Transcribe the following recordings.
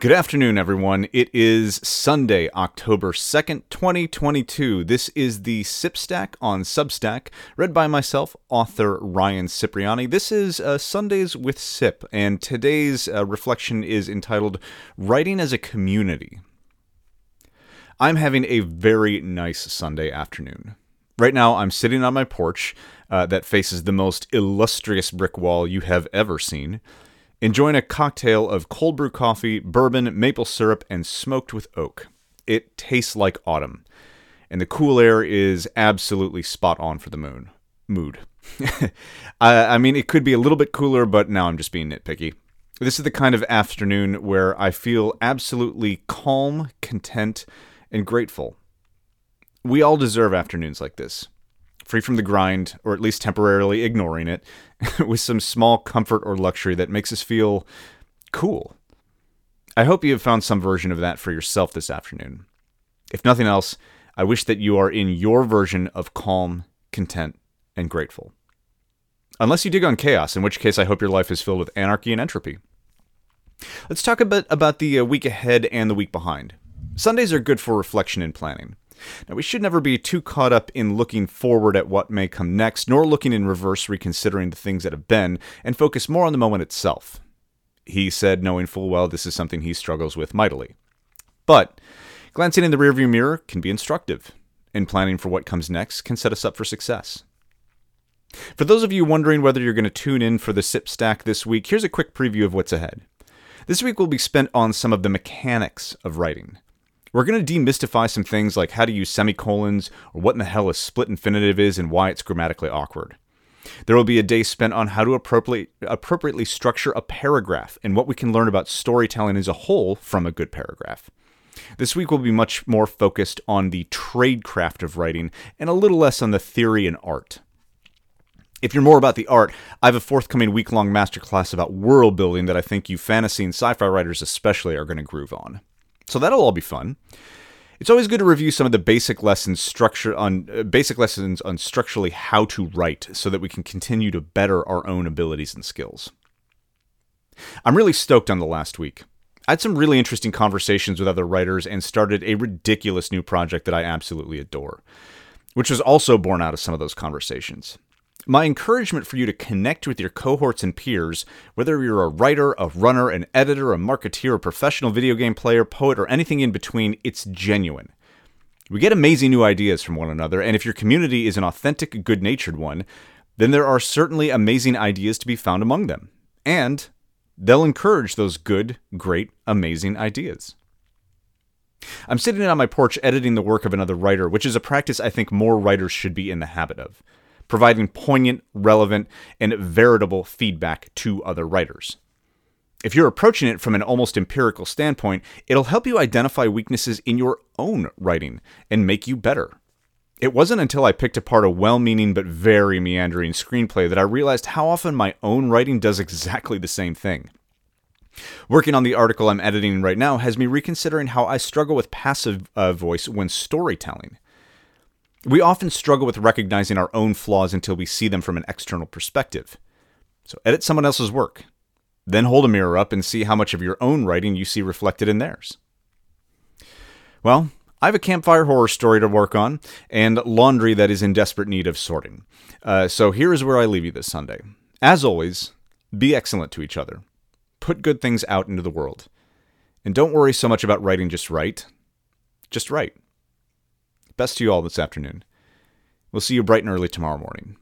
Good afternoon, everyone. It is Sunday, October 2nd, 2022. This is the Cip Stack on Substack, read by myself, author Ryan Cipriani. This is uh, Sundays with Cip, and today's uh, reflection is entitled Writing as a Community. I'm having a very nice Sunday afternoon. Right now, I'm sitting on my porch uh, that faces the most illustrious brick wall you have ever seen enjoying a cocktail of cold brew coffee, bourbon, maple syrup, and smoked with oak. It tastes like autumn, and the cool air is absolutely spot on for the moon mood. I, I mean, it could be a little bit cooler, but now I'm just being nitpicky. This is the kind of afternoon where I feel absolutely calm, content, and grateful. We all deserve afternoons like this free from the grind, or at least temporarily ignoring it, with some small comfort or luxury that makes us feel cool. I hope you have found some version of that for yourself this afternoon. If nothing else, I wish that you are in your version of calm, content, and grateful. Unless you dig on chaos, in which case I hope your life is filled with anarchy and entropy. Let's talk a bit about the uh, week ahead and the week behind. Sundays are good for reflection and planning. Now, we should never be too caught up in looking forward at what may come next, nor looking in reverse, reconsidering the things that have been, and focus more on the moment itself. He said, knowing full well this is something he struggles with mightily. But glancing in the rearview mirror can be instructive, and planning for what comes next can set us up for success. For those of you wondering whether you're going to tune in for the Cip Stack this week, here's a quick preview of what's ahead. This week will be spent on some of the mechanics of writing. We're going to demystify some things like how to use semicolons, or what in the hell a split infinitive is, and why it's grammatically awkward. There will be a day spent on how to appropriately, appropriately structure a paragraph and what we can learn about storytelling as a whole from a good paragraph. This week will be much more focused on the tradecraft of writing and a little less on the theory and art. If you're more about the art, I have a forthcoming week long masterclass about world building that I think you fantasy and sci fi writers especially are going to groove on. So that'll all be fun. It's always good to review some of the basic lessons structure on uh, basic lessons on structurally how to write so that we can continue to better our own abilities and skills. I'm really stoked on the last week. I had some really interesting conversations with other writers and started a ridiculous new project that I absolutely adore, which was also born out of some of those conversations. My encouragement for you to connect with your cohorts and peers, whether you're a writer, a runner, an editor, a marketeer, a professional video game player, poet, or anything in between, it's genuine. We get amazing new ideas from one another, and if your community is an authentic, good natured one, then there are certainly amazing ideas to be found among them. And they'll encourage those good, great, amazing ideas. I'm sitting on my porch editing the work of another writer, which is a practice I think more writers should be in the habit of providing poignant, relevant, and veritable feedback to other writers. If you're approaching it from an almost empirical standpoint, it'll help you identify weaknesses in your own writing and make you better. It wasn't until I picked apart a well meaning but very meandering screenplay that I realized how often my own writing does exactly the same thing. Working on the article I'm editing right now has me reconsidering how I struggle with passive uh, voice when storytelling. We often struggle with recognizing our own flaws until we see them from an external perspective. So edit someone else's work. Then hold a mirror up and see how much of your own writing you see reflected in theirs. Well, I have a campfire horror story to work on and laundry that is in desperate need of sorting. Uh, so here is where I leave you this Sunday. As always, be excellent to each other. Put good things out into the world. And don't worry so much about writing just right. Just write. Best to you all this afternoon. We'll see you bright and early tomorrow morning.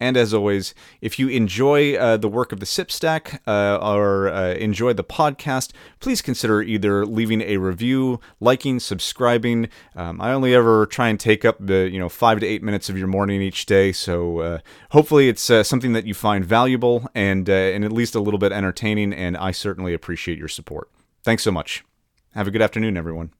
And as always, if you enjoy uh, the work of the Cip Stack uh, or uh, enjoy the podcast, please consider either leaving a review, liking, subscribing. Um, I only ever try and take up the you know five to eight minutes of your morning each day, so uh, hopefully it's uh, something that you find valuable and uh, and at least a little bit entertaining. And I certainly appreciate your support. Thanks so much. Have a good afternoon, everyone.